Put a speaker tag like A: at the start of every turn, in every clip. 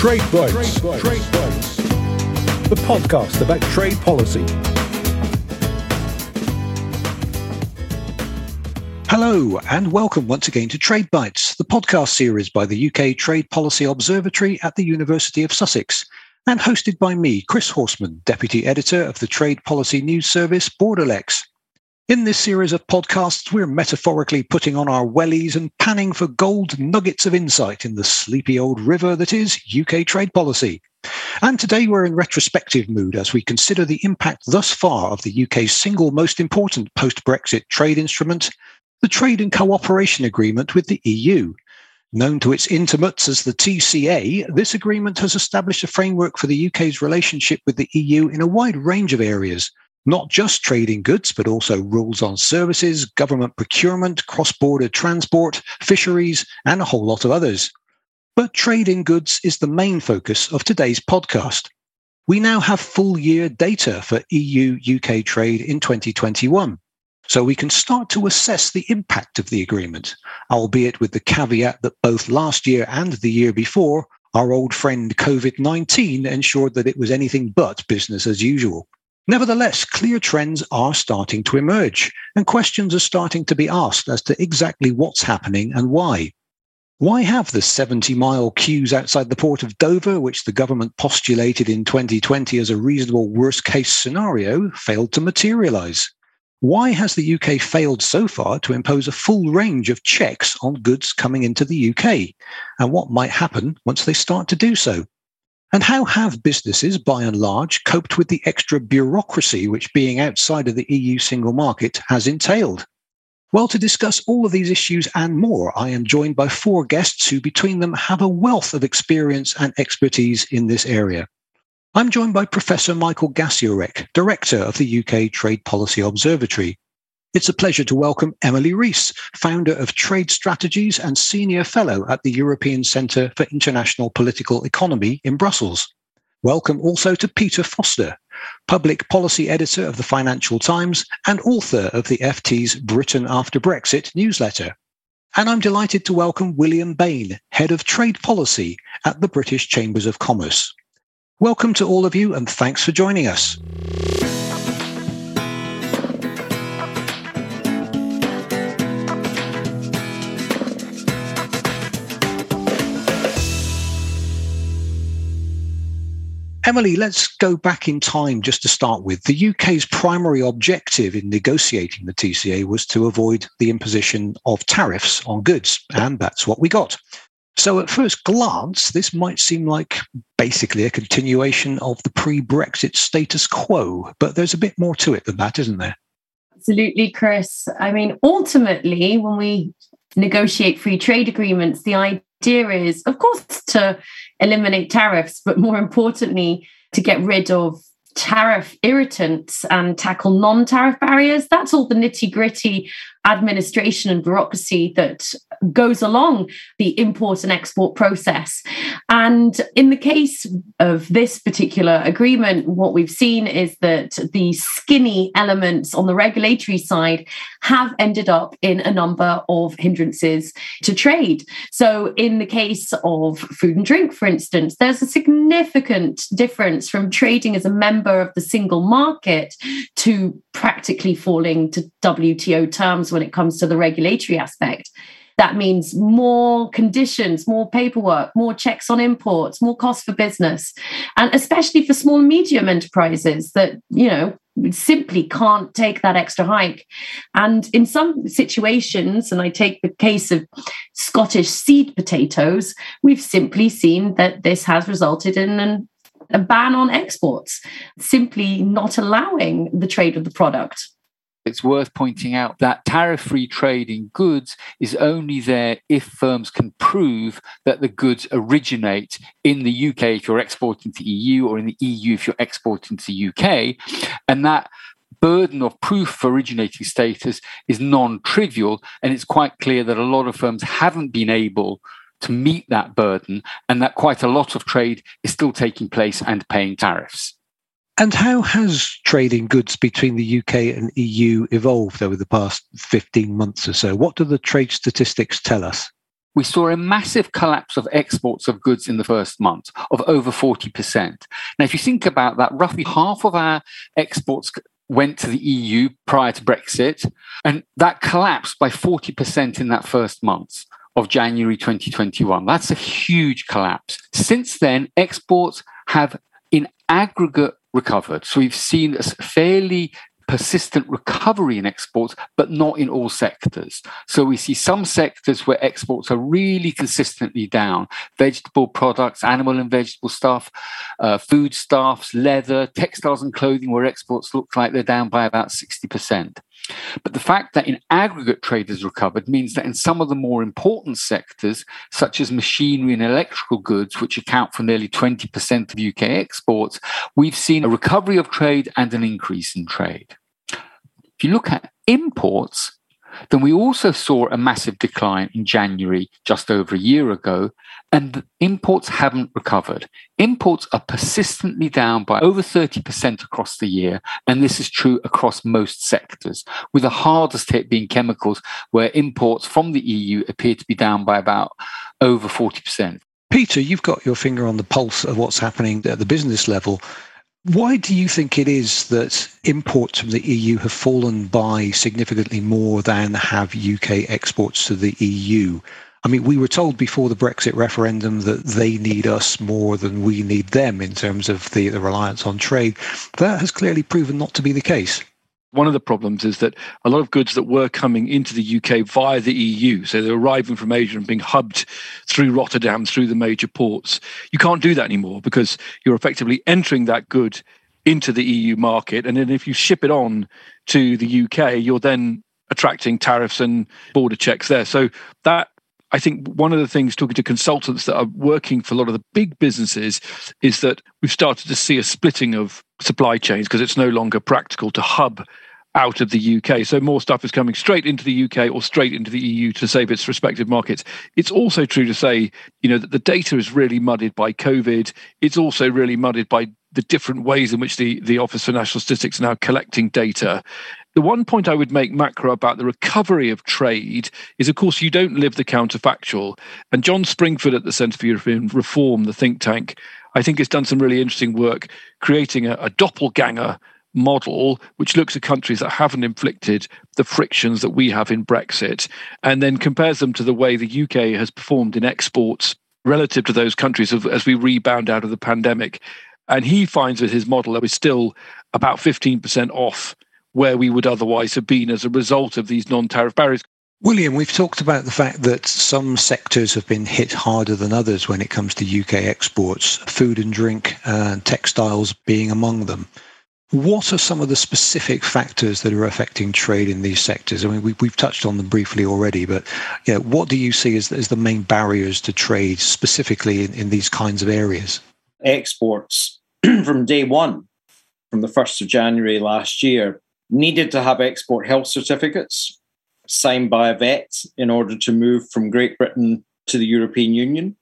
A: Trade Bites. Trade Bites. The podcast about trade policy.
B: Hello, and welcome once again to Trade Bites, the podcast series by the UK Trade Policy Observatory at the University of Sussex, and hosted by me, Chris Horseman, Deputy Editor of the Trade Policy News Service Borderlex. In this series of podcasts, we're metaphorically putting on our wellies and panning for gold nuggets of insight in the sleepy old river that is UK trade policy. And today we're in retrospective mood as we consider the impact thus far of the UK's single most important post Brexit trade instrument, the Trade and Cooperation Agreement with the EU. Known to its intimates as the TCA, this agreement has established a framework for the UK's relationship with the EU in a wide range of areas, not just trading goods, but also rules on services, government procurement, cross border transport, fisheries, and a whole lot of others. But trading goods is the main focus of today's podcast. We now have full year data for EU UK trade in 2021. So we can start to assess the impact of the agreement, albeit with the caveat that both last year and the year before, our old friend COVID 19 ensured that it was anything but business as usual. Nevertheless, clear trends are starting to emerge, and questions are starting to be asked as to exactly what's happening and why. Why have the 70 mile queues outside the port of Dover, which the government postulated in 2020 as a reasonable worst case scenario, failed to materialise? Why has the UK failed so far to impose a full range of checks on goods coming into the UK? And what might happen once they start to do so? And how have businesses, by and large, coped with the extra bureaucracy which being outside of the EU single market has entailed? Well, to discuss all of these issues and more, I am joined by four guests who, between them, have a wealth of experience and expertise in this area. I'm joined by Professor Michael Gasiorek, Director of the UK Trade Policy Observatory, it's a pleasure to welcome Emily Rees, founder of Trade Strategies and Senior Fellow at the European Centre for International Political Economy in Brussels. Welcome also to Peter Foster, Public Policy Editor of the Financial Times and author of the FT's Britain After Brexit newsletter. And I'm delighted to welcome William Bain, Head of Trade Policy at the British Chambers of Commerce. Welcome to all of you and thanks for joining us. Emily, let's go back in time just to start with. The UK's primary objective in negotiating the TCA was to avoid the imposition of tariffs on goods, and that's what we got. So, at first glance, this might seem like basically a continuation of the pre Brexit status quo, but there's a bit more to it than that, isn't there?
C: Absolutely, Chris. I mean, ultimately, when we negotiate free trade agreements, the idea is, of course, to eliminate tariffs, but more importantly, to get rid of tariff irritants and tackle non tariff barriers. That's all the nitty gritty administration and bureaucracy that goes along the import and export process. And in the case of this particular agreement, what we've seen is that the skinny elements on the regulatory side have ended up in a number of hindrances to trade. So, in the case of food and drink, for instance, there's a significant difference from trading as a member of the single market to practically falling to WTO terms when it comes to the regulatory aspect. That means more conditions, more paperwork, more checks on imports, more cost for business, and especially for small and medium enterprises that, you know, simply can't take that extra hike. And in some situations, and I take the case of Scottish seed potatoes, we've simply seen that this has resulted in an, a ban on exports, simply not allowing the trade of the product.
D: It's worth pointing out that tariff free trade in goods is only there if firms can prove that the goods originate in the UK if you're exporting to EU or in the EU if you're exporting to UK. And that burden of proof for originating status is non trivial. And it's quite clear that a lot of firms haven't been able to meet that burden and that quite a lot of trade is still taking place and paying tariffs.
B: And how has trading goods between the UK and EU evolved over the past 15 months or so? What do the trade statistics tell us?
D: we saw a massive collapse of exports of goods in the first month of over 40%. Now, if you think about that, roughly half of our exports went to the EU prior to Brexit, and that collapsed by 40% in that first month of January 2021. That's a huge collapse. Since then, exports have in aggregate recovered. So we've seen a fairly persistent recovery in exports, but not in all sectors. So we see some sectors where exports are really consistently down vegetable products, animal and vegetable stuff, uh, foodstuffs, leather, textiles and clothing, where exports look like they're down by about 60%. But the fact that in aggregate trade has recovered means that in some of the more important sectors, such as machinery and electrical goods, which account for nearly 20% of UK exports, we've seen a recovery of trade and an increase in trade. If you look at imports, then we also saw a massive decline in January just over a year ago, and imports haven't recovered. Imports are persistently down by over 30% across the year, and this is true across most sectors, with the hardest hit being chemicals, where imports from the EU appear to be down by about over 40%.
B: Peter, you've got your finger on the pulse of what's happening at the business level. Why do you think it is that imports from the EU have fallen by significantly more than have UK exports to the EU? I mean, we were told before the Brexit referendum that they need us more than we need them in terms of the, the reliance on trade. That has clearly proven not to be the case.
E: One of the problems is that a lot of goods that were coming into the UK via the EU, so they're arriving from Asia and being hubbed through Rotterdam, through the major ports, you can't do that anymore because you're effectively entering that good into the EU market. And then if you ship it on to the UK, you're then attracting tariffs and border checks there. So that I think one of the things talking to consultants that are working for a lot of the big businesses is that we've started to see a splitting of supply chains because it's no longer practical to hub out of the UK. So more stuff is coming straight into the UK or straight into the EU to save its respective markets. It's also true to say, you know, that the data is really muddied by COVID. It's also really muddied by the different ways in which the, the Office for National Statistics are now collecting data. The one point I would make macro about the recovery of trade is, of course, you don't live the counterfactual. And John Springford at the Centre for European Reform, the think tank, I think has done some really interesting work creating a, a doppelganger model which looks at countries that haven't inflicted the frictions that we have in Brexit and then compares them to the way the UK has performed in exports relative to those countries as we rebound out of the pandemic. And he finds that his model is still about 15% off where we would otherwise have been as a result of these non tariff barriers.
B: William, we've talked about the fact that some sectors have been hit harder than others when it comes to UK exports, food and drink uh, and textiles being among them. What are some of the specific factors that are affecting trade in these sectors? I mean, we, have touched on them briefly already, but you know, what do you see as, as the main barriers to trade specifically in, in these kinds of areas?
F: Exports from day one, from the 1st of January last year, needed to have export health certificates signed by a vet in order to move from Great Britain to the European Union,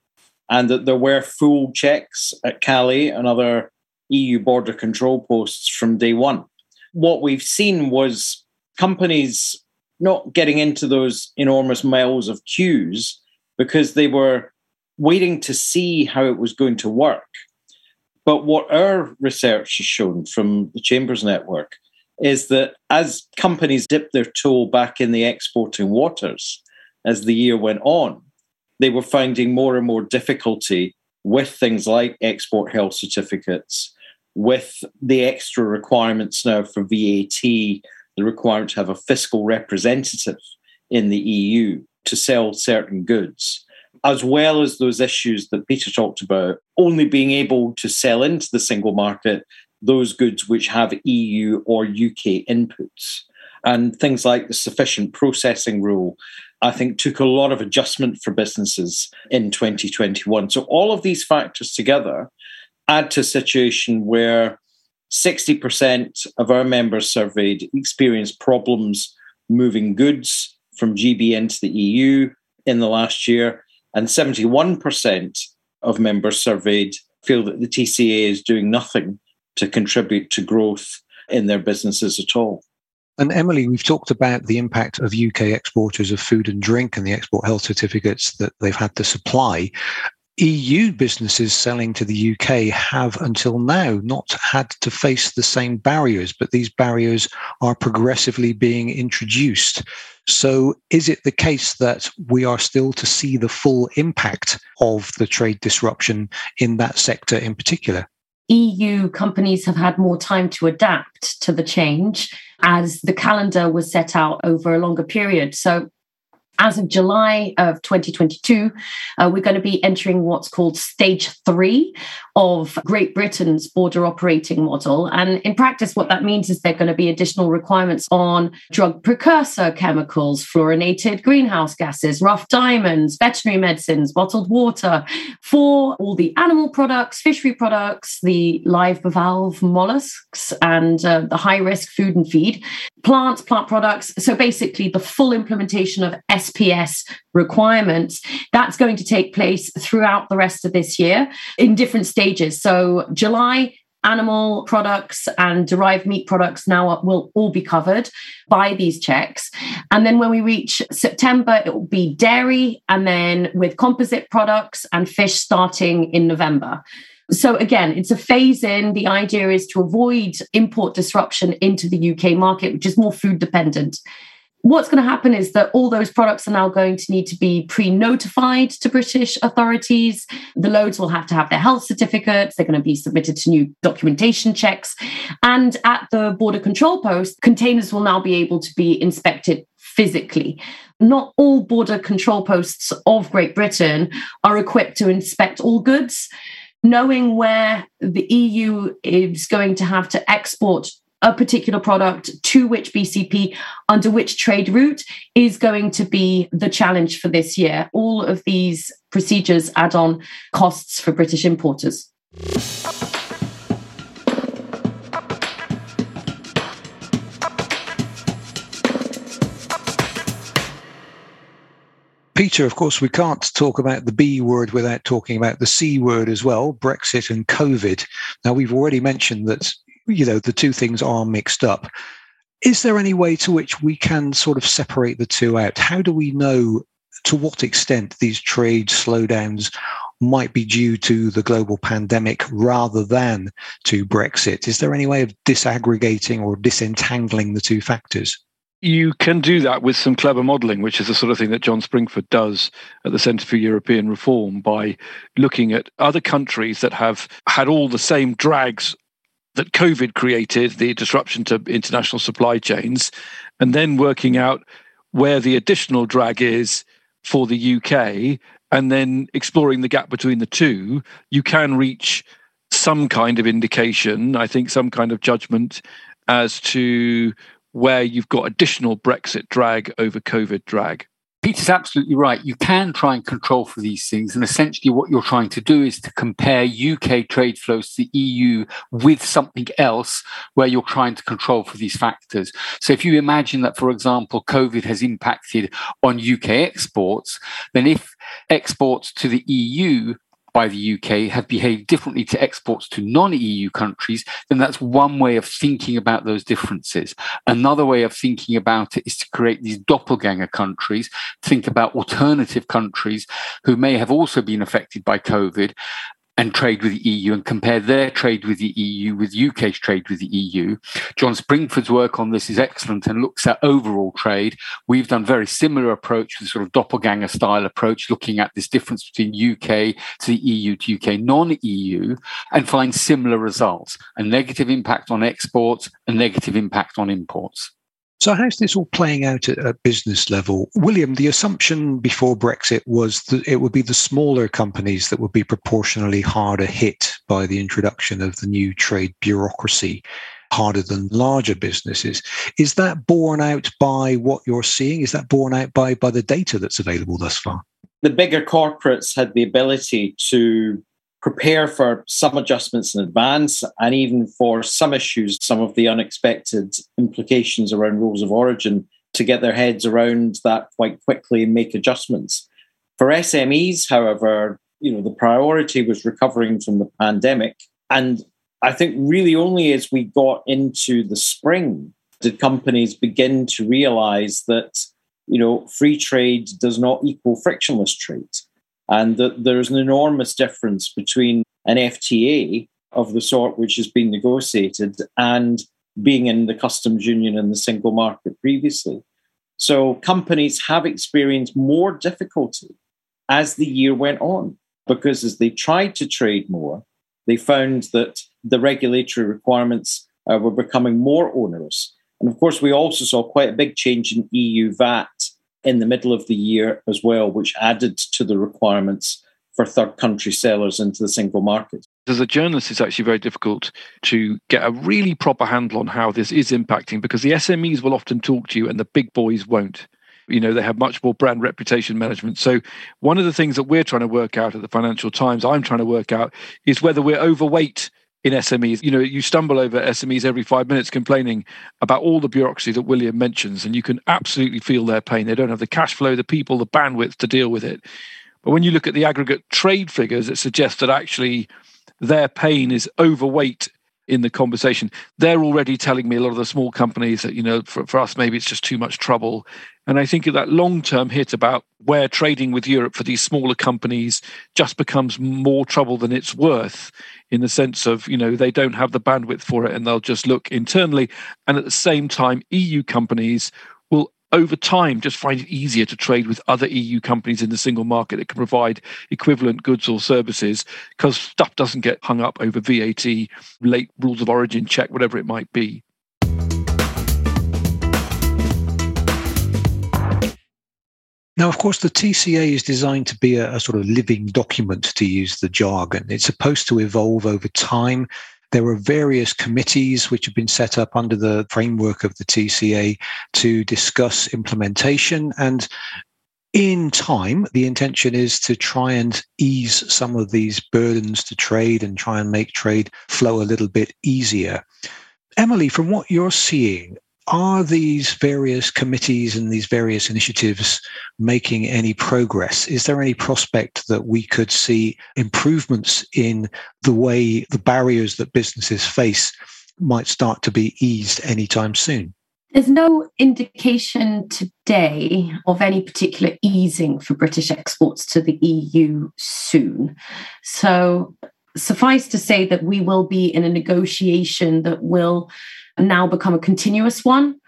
F: and that there were full checks at Calais and other EU border control posts from day one. What we've seen was companies not getting into those enormous miles of queues because they were waiting to see how it was going to work. But what our research has shown from the Chambers Network is that as companies dipped their toe back in the exporting waters as the year went on, they were finding more and more difficulty with things like export health certificates, with the extra requirements now for VAT, the requirement to have a fiscal representative in the EU to sell certain goods, as well as those issues that Peter talked about, only being able to sell into the single market those goods which have EU or UK inputs. And things like the sufficient processing rule, I think, took a lot of adjustment for businesses in 2021. So, all of these factors together add to a situation where 60% of our members surveyed experienced problems moving goods from GB into the EU in the last year, and 71% of members surveyed feel that the TCA is doing nothing to contribute to growth in their businesses at all.
B: And Emily, we've talked about the impact of UK exporters of food and drink and the export health certificates that they've had to supply. EU businesses selling to the UK have until now not had to face the same barriers, but these barriers are progressively being introduced. So, is it the case that we are still to see the full impact of the trade disruption in that sector in particular?
C: EU companies have had more time to adapt to the change as the calendar was set out over a longer period. So, as of July of 2022, uh, we're going to be entering what's called stage three of Great Britain's border operating model. And in practice, what that means is there are going to be additional requirements on drug precursor chemicals, fluorinated greenhouse gases, rough diamonds, veterinary medicines, bottled water for all the animal products, fishery products, the live bivalve mollusks, and uh, the high risk food and feed, plants, plant products. So basically, the full implementation of SPS requirements. That's going to take place throughout the rest of this year in different stages. So, July, animal products and derived meat products now will all be covered by these checks. And then when we reach September, it will be dairy, and then with composite products and fish starting in November. So again, it's a phase in. The idea is to avoid import disruption into the UK market, which is more food dependent what's going to happen is that all those products are now going to need to be pre notified to British authorities. The loads will have to have their health certificates. They're going to be submitted to new documentation checks. And at the border control post, containers will now be able to be inspected physically. Not all border control posts of Great Britain are equipped to inspect all goods. Knowing where the EU is going to have to export a particular product to which BCP under which trade route is going to be the challenge for this year. All of these procedures add on costs for British importers.
B: Peter, of course, we can't talk about the B word without talking about the C word as well Brexit and COVID. Now, we've already mentioned that you know the two things are mixed up. Is there any way to which we can sort of separate the two out? How do we know to what extent these trade slowdowns might be due to the global pandemic rather than to brexit? Is there any way of disaggregating or disentangling the two factors
E: you can do that with some clever modelling, which is the sort of thing that John Springford does at the Centre for European Reform by looking at other countries that have had all the same drags that COVID created, the disruption to international supply chains, and then working out where the additional drag is for the UK, and then exploring the gap between the two, you can reach some kind of indication, I think, some kind of judgment as to where you've got additional Brexit drag over COVID drag.
D: Peter's absolutely right. You can try and control for these things. And essentially, what you're trying to do is to compare UK trade flows to the EU with something else where you're trying to control for these factors. So, if you imagine that, for example, COVID has impacted on UK exports, then if exports to the EU by the UK have behaved differently to exports to non EU countries, then that's one way of thinking about those differences. Another way of thinking about it is to create these doppelganger countries, think about alternative countries who may have also been affected by COVID and trade with the EU and compare their trade with the EU with UK's trade with the EU. John Springford's work on this is excellent and looks at overall trade. We've done very similar approach with sort of doppelganger style approach, looking at this difference between UK to the EU to UK non-EU and find similar results, a negative impact on exports, a negative impact on imports.
B: So, how's this all playing out at a business level? William, the assumption before Brexit was that it would be the smaller companies that would be proportionally harder hit by the introduction of the new trade bureaucracy, harder than larger businesses. Is that borne out by what you're seeing? Is that borne out by, by the data that's available thus far?
F: The bigger corporates had the ability to prepare for some adjustments in advance and even for some issues, some of the unexpected implications around rules of origin to get their heads around that quite quickly and make adjustments. For SMEs, however, you know, the priority was recovering from the pandemic. And I think really only as we got into the spring did companies begin to realize that you know free trade does not equal frictionless trade and that there's an enormous difference between an FTA of the sort which has been negotiated and being in the customs union and the single market previously. So companies have experienced more difficulty as the year went on because as they tried to trade more, they found that the regulatory requirements uh, were becoming more onerous. And of course, we also saw quite a big change in EU VAT in the middle of the year as well, which added to the requirements for third country sellers into the single market.
E: As a journalist, it's actually very difficult to get a really proper handle on how this is impacting because the SMEs will often talk to you and the big boys won't. You know, they have much more brand reputation management. So, one of the things that we're trying to work out at the Financial Times, I'm trying to work out, is whether we're overweight in SMEs. You know, you stumble over SMEs every five minutes complaining about all the bureaucracy that William mentions, and you can absolutely feel their pain. They don't have the cash flow, the people, the bandwidth to deal with it. But when you look at the aggregate trade figures, it suggests that actually their pain is overweight in the conversation. They're already telling me a lot of the small companies that, you know, for, for us, maybe it's just too much trouble. And I think that long term hit about where trading with Europe for these smaller companies just becomes more trouble than it's worth in the sense of, you know, they don't have the bandwidth for it and they'll just look internally. And at the same time, EU companies will over time just find it easier to trade with other EU companies in the single market that can provide equivalent goods or services because stuff doesn't get hung up over VAT, late rules of origin check, whatever it might be.
B: Now, of course, the TCA is designed to be a, a, sort of living document, to use the jargon. It's supposed to evolve over time. There are various committees which have been set up under the framework of the TCA to discuss implementation. And in time, the intention is to try and ease some of these burdens to trade and try and make trade flow a little bit easier. Emily, from what you're seeing, are these various committees and these various initiatives making any progress? Is there any prospect that we could see improvements in the way the barriers that businesses face might start to be eased anytime soon?
C: There's no indication today of any particular easing for British exports to the EU soon. So, suffice to say that we will be in a negotiation that will now become a continuous one,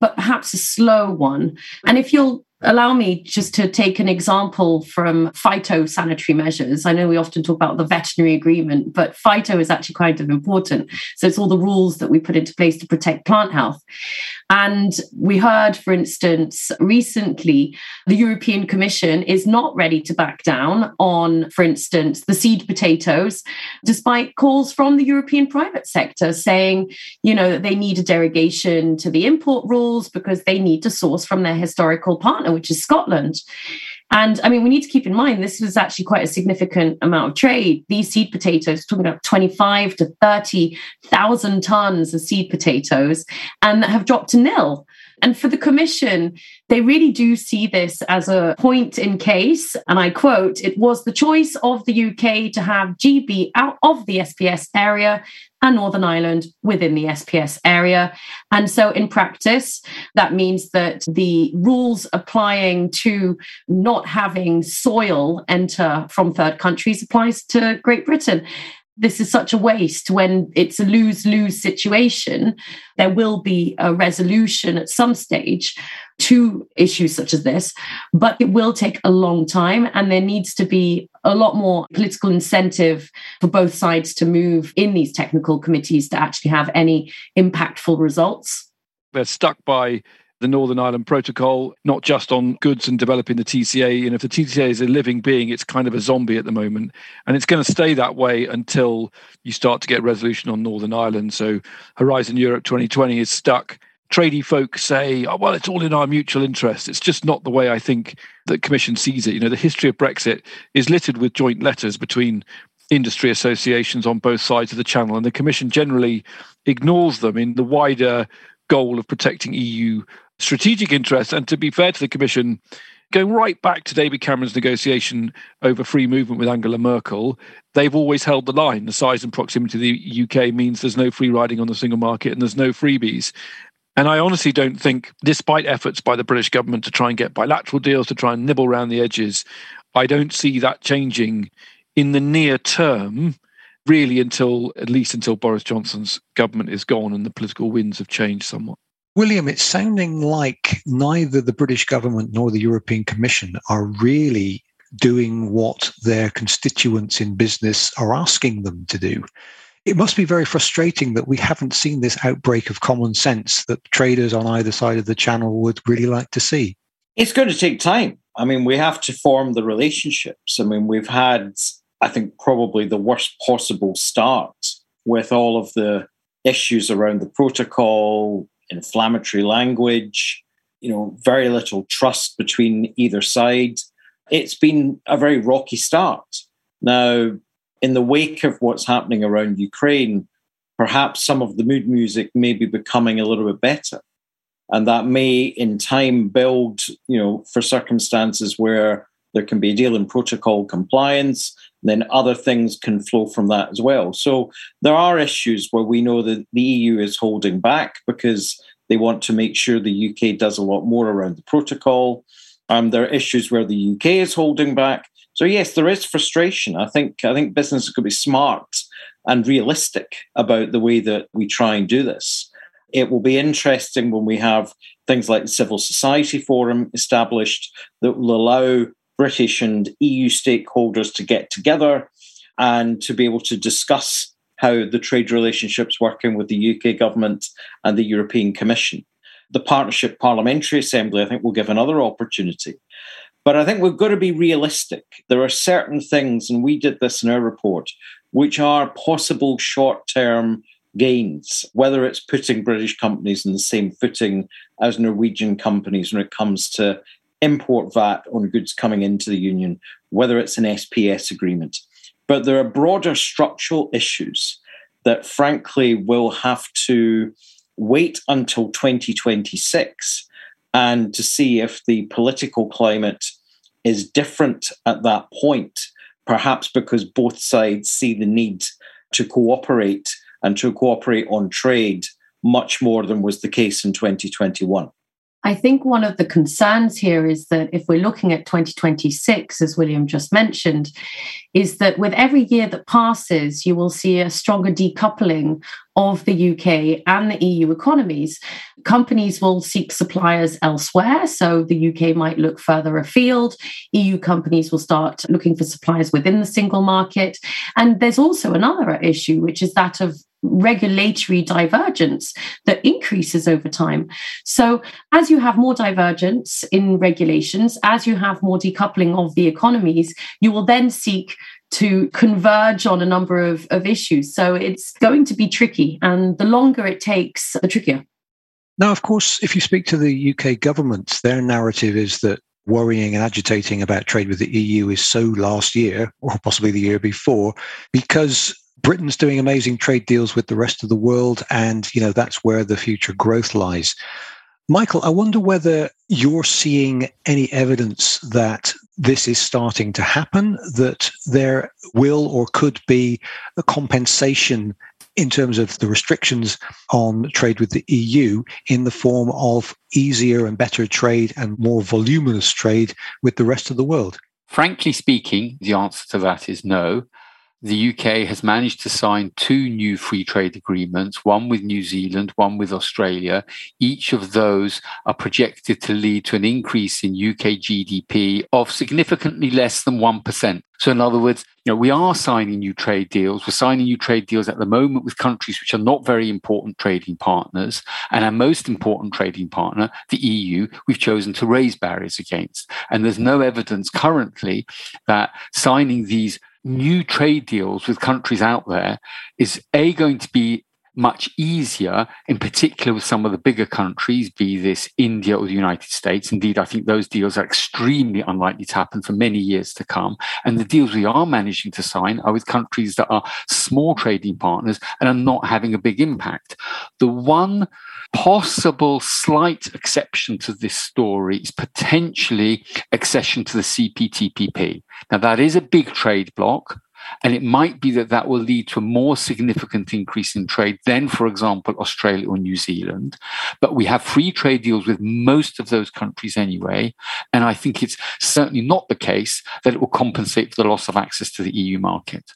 C: but perhaps a slow one. And if you'll allow me just to take an example from phytosanitary measures. I know we often talk about the veterinary agreement, but phyto is actually kind of important. So it's all the rules that we put into place to protect plant health. And we heard, for instance, recently, the European Commission is not ready to back down on, for instance, the seed potatoes, despite calls from the European private sector saying, you know, that they need a derogation to the import rules because they need to source from their historical partner, which is Scotland. And I mean, we need to keep in mind this was actually quite a significant amount of trade. These seed potatoes, talking about 25 to 30,000 tons of seed potatoes, and that have dropped to nil. And for the Commission, they really do see this as a point in case. And I quote, it was the choice of the UK to have GB out of the SPS area and Northern Ireland within the SPS area. And so, in practice, that means that the rules applying to not having soil enter from third countries applies to Great Britain this is such a waste when it's a lose lose situation. There will be a resolution at some stage to issues such as this, but it will take a long time. And there needs to be a lot more political incentive for both sides to move in these technical committees to actually have any impactful results.
E: They're stuck by the Northern Ireland Protocol, not just on goods and developing the TCA. And if the TCA is a living being, it's kind of a zombie at the moment. And it's going to stay that way until you start to get resolution on Northern Ireland. So Horizon Europe 2020 is stuck. Tradie folk say, oh, well, it's all in our mutual interest. It's just not the way I think the Commission sees it. You know, the history of Brexit is littered with joint letters between industry associations on both sides of the channel, and the Commission generally ignores them in the wider goal of protecting EU strategic interests. And to be fair to the Commission, going right back to David Cameron's negotiation over free movement with Angela Merkel, they've always held the line. The size and proximity of the UK means there's no free riding on the single market and there's no freebies. And I honestly don't think, despite efforts by the British government to try and get bilateral deals, to try and nibble around the edges, I don't see that changing in the near term, really until at least until Boris Johnson's government is gone and the political winds have changed somewhat.
B: William, it's sounding like neither the British government nor the European Commission are really doing what their constituents in business are asking them to do. It must be very frustrating that we haven't seen this outbreak of common sense that traders on either side of the channel would really like to see.
F: It's going to take time. I mean, we have to form the relationships. I mean, we've had, I think, probably the worst possible start with all of the issues around the protocol, inflammatory language, you know, very little trust between either side. It's been a very rocky start. Now, in the wake of what's happening around Ukraine, perhaps some of the mood music may be becoming a little bit better. And that may in time build, you know, for circumstances where there can be a deal in protocol compliance, then other things can flow from that as well. So there are issues where we know that the EU is holding back because they want to make sure the UK does a lot more around the protocol. Um, there are issues where the UK is holding back. So yes, there is frustration. I think I think businesses could be smart and realistic about the way that we try and do this. It will be interesting when we have things like the Civil Society Forum established that will allow British and EU stakeholders to get together and to be able to discuss how the trade relationships working with the UK government and the European Commission. The Partnership Parliamentary Assembly, I think, will give another opportunity. But I think we've got to be realistic. There are certain things, and we did this in our report, which are possible short term gains, whether it's putting British companies in the same footing as Norwegian companies when it comes to import VAT on goods coming into the Union, whether it's an SPS agreement. But there are broader structural issues that, frankly, will have to wait until 2026 and to see if the political climate is different at that point, perhaps because both sides see the need to cooperate and to cooperate on trade much more than was the case in 2021.
C: I think one of the concerns here is that if we're looking at 2026, as William just mentioned, is that with every year that passes, you will see a stronger decoupling of the UK and the EU economies. Companies will seek suppliers elsewhere. So the UK might look further afield. EU companies will start looking for suppliers within the single market. And there's also another issue, which is that of regulatory divergence that increases over time. So, as you have more divergence in regulations, as you have more decoupling of the economies, you will then seek to converge on a number of, of issues. So, it's going to be tricky. And the longer it takes, the trickier.
B: Now, of course, if you speak to the UK government, their narrative is that worrying and agitating about trade with the EU is so last year, or possibly the year before, because Britain's doing amazing trade deals with the rest of the world, and you know that's where the future growth lies. Michael, I wonder whether you're seeing any evidence that this is starting to happen, that there will or could be a compensation in terms of the restrictions on trade with the EU in the form of easier and better trade and more voluminous trade with the rest of the world?
D: Frankly speaking, the answer to that is no the UK has managed to sign two new free trade agreements, one with New Zealand, one with Australia. Each of those are projected to lead to an increase in UK GDP of significantly less than 1%. So, in other words, you know, we are signing new trade deals. We're signing new trade deals at the moment with countries which are not very important trading partners. And our most important trading partner, the EU, we've chosen to raise barriers against. And there's no evidence currently that signing these new trade deals with countries out there is a going to be much easier, in particular with some of the bigger countries, be this India or the United States. Indeed, I think those deals are extremely unlikely to happen for many years to come. And the deals we are managing to sign are with countries that are small trading partners and are not having a big impact. The one possible slight exception to this story is potentially accession to the CPTPP. Now, that is a big trade bloc. And it might be that that will lead to a more significant increase in trade than, for example, Australia or New Zealand. But we have free trade deals with most of those countries anyway. And I think it's certainly not the case that it will compensate for the loss of access to the EU market.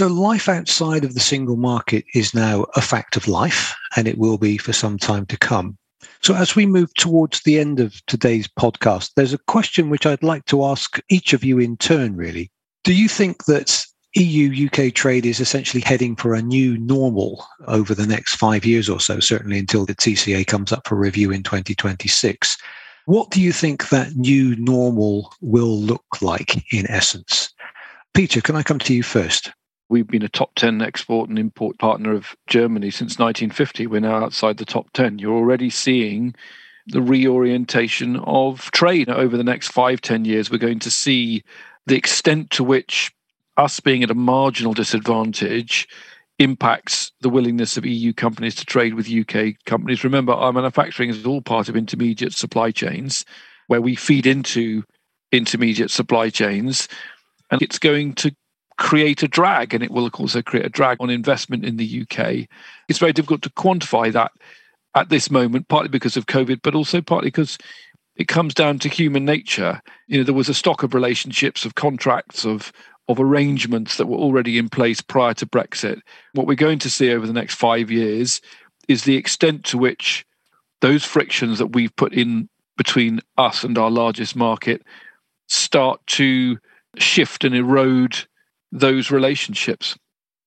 B: So, life outside of the single market is now a fact of life, and it will be for some time to come. So, as we move towards the end of today's podcast, there's a question which I'd like to ask each of you in turn, really. Do you think that EU UK trade is essentially heading for a new normal over the next five years or so, certainly until the TCA comes up for review in 2026? What do you think that new normal will look like in essence? Peter, can I come to you first?
E: We've been a top 10 export and import partner of Germany since 1950. We're now outside the top 10. You're already seeing the reorientation of trade over the next five, 10 years. We're going to see the extent to which us being at a marginal disadvantage impacts the willingness of EU companies to trade with UK companies. Remember, our manufacturing is all part of intermediate supply chains where we feed into intermediate supply chains. And it's going to create a drag, and it will also create a drag on investment in the UK. It's very difficult to quantify that at this moment, partly because of COVID, but also partly because it comes down to human nature. You know, there was a stock of relationships, of contracts, of of arrangements that were already in place prior to Brexit. What we're going to see over the next five years is the extent to which those frictions that we've put in between us and our largest market start to shift and erode those relationships.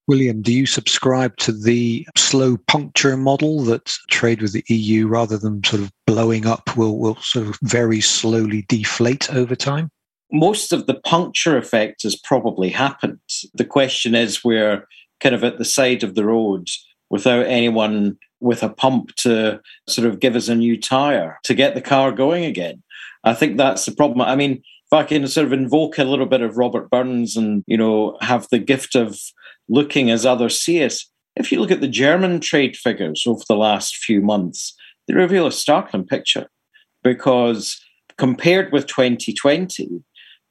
B: William, do you subscribe to the slow puncture model that trade with the EU, rather than sort of blowing up, will, will sort of very slowly deflate over time?
F: Most of the puncture effect has probably happened. The question is we're kind of at the side of the road without anyone with a pump to sort of give us a new tire to get the car going again. I think that's the problem. I mean, if I can sort of invoke a little bit of Robert Burns and, you know, have the gift of looking as others see us, if you look at the German trade figures over the last few months, they reveal a startling picture because compared with 2020,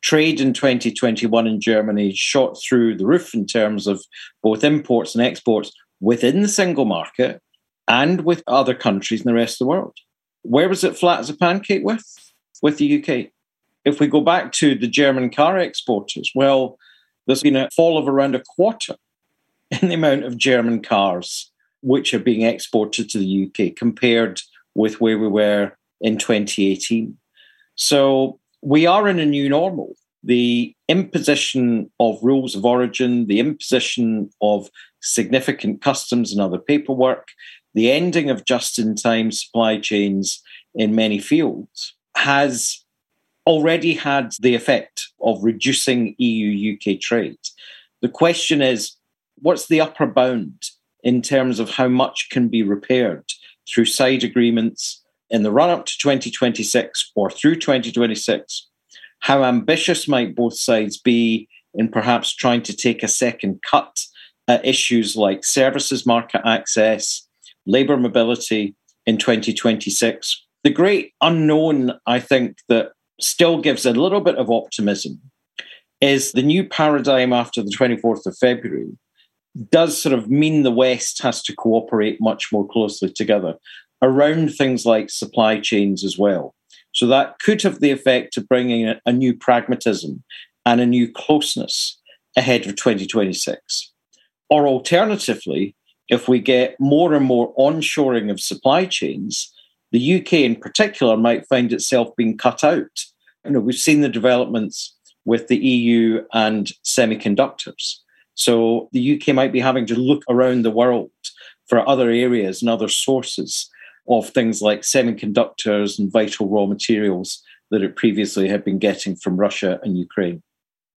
F: trade in 2021 in Germany shot through the roof in terms of both imports and exports within the single market and with other countries in the rest of the world. Where was it flat as a pancake with? With the UK. If we go back to the German car exporters, well, there's been a fall of around a quarter in the amount of German cars which are being exported to the UK compared with where we were in 2018. So we are in a new normal. The imposition of rules of origin, the imposition of significant customs and other paperwork, the ending of just in time supply chains in many fields has already had the effect of reducing EU UK trade. The question is what's the upper bound in terms of how much can be repaired through side agreements in the run up to 2026 or through 2026? How ambitious might both sides be in perhaps trying to take a second cut at issues like services market access, labour mobility in 2026? The great unknown, I think, that still gives a little bit of optimism is the new paradigm after the 24th of February does sort of mean the West has to cooperate much more closely together around things like supply chains as well. So that could have the effect of bringing a, new pragmatism and a new closeness ahead of 2026. Or alternatively, if we get more and more onshoring of supply chains, the UK in particular might find itself being cut out. You know, we've seen the developments with the EU and semiconductors. So the UK might be having to look around the world for other areas and other sources of things like semiconductors and vital raw materials that it previously had been getting from Russia and Ukraine.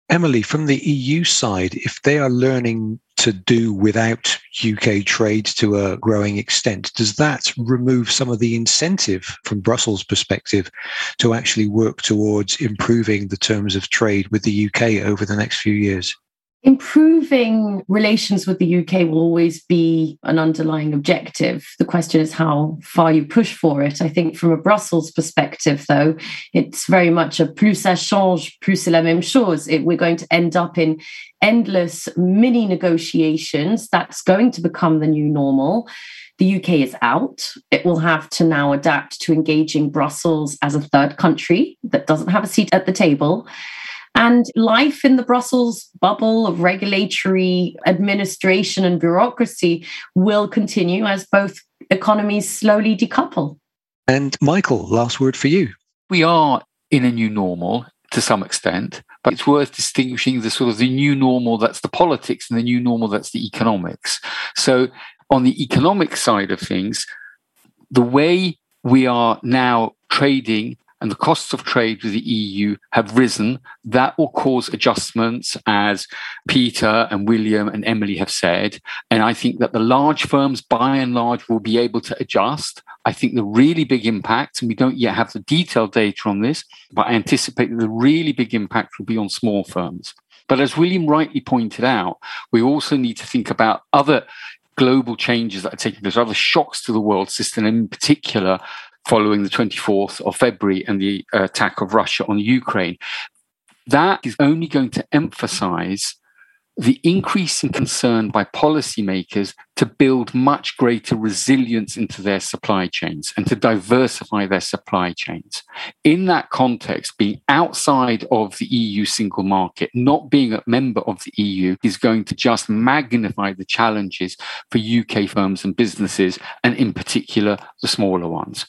B: Emily, from the EU side, if they are learning to do without UK trade to a growing extent, does that remove some of the incentive from Brussels' perspective to actually work towards improving the terms of trade with the UK over the next few years?
C: Improving relations with the UK will always be an underlying objective. The question is how far you push for it. I think from a Brussels perspective, though, it's very much a plus ça change, plus c'est la même chose. It, we're going to end up in endless mini negotiations. That's going to become the new normal. The UK is out. It will have to now adapt to engaging Brussels as a third country that doesn't have a seat at the table. And life in the Brussels bubble of regulatory administration and bureaucracy will continue as both economies slowly decouple.
B: And Michael, last word for you.
D: We are in a new normal to some extent, but it's worth distinguishing the sort of the new normal that's the politics and the new normal that's the economics. So, on the economic side of things, the way we are now trading and the costs of trade with the EU have risen, that will cause adjustments, as Peter and William and Emily have said. And I think that the large firms, by and large, will be able to adjust. I think the really big impact, and we don't yet have the detailed data on this, but I anticipate that the really big impact will be on small firms. But as William rightly pointed out, we also need to think about other global changes that are taking place, other shocks to the world system, in particular, following the 24th of February and the uh, attack of Russia on Ukraine. That is only going to emphasize the increasing concern by policymakers to build much greater resilience into their supply chains and to diversify their supply chains. In that context, being outside of the EU single market, not being a member of the EU, is going to just magnify the challenges for UK firms and businesses, and in particular, the smaller ones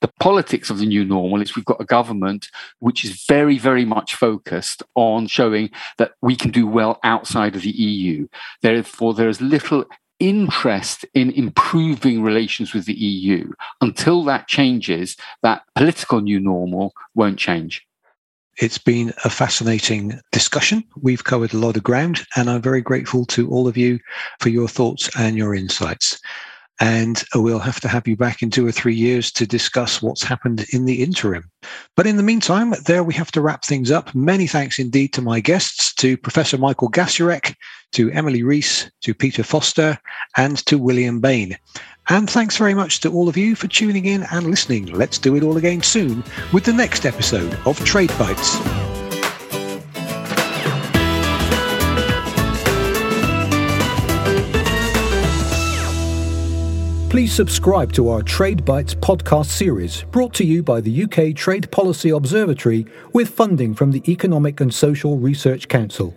D: the politics of the new normal is we've got a government which is very, very much focused on showing that we can do well outside of the EU. Therefore, there is little interest in improving relations with the EU. Until that changes, that political new normal won't change.
B: It's been a fascinating discussion. We've covered a lot of ground, and I'm very grateful to all of you for your thoughts and your insights. And we'll have to have you back in two or three years to discuss what's happened in the interim. But in the meantime, there we have to wrap things up. Many thanks indeed to my guests, to Professor Michael Gasiorek, to Emily Rees, to Peter Foster, and to William Bain. And thanks very much to all of you for tuning in and listening. Let's do it all again soon with the next episode of Trade Bites.
A: Please subscribe to our Trade Bites podcast series, brought to you by the UK Trade Policy Observatory with funding from the Economic and Social Research Council.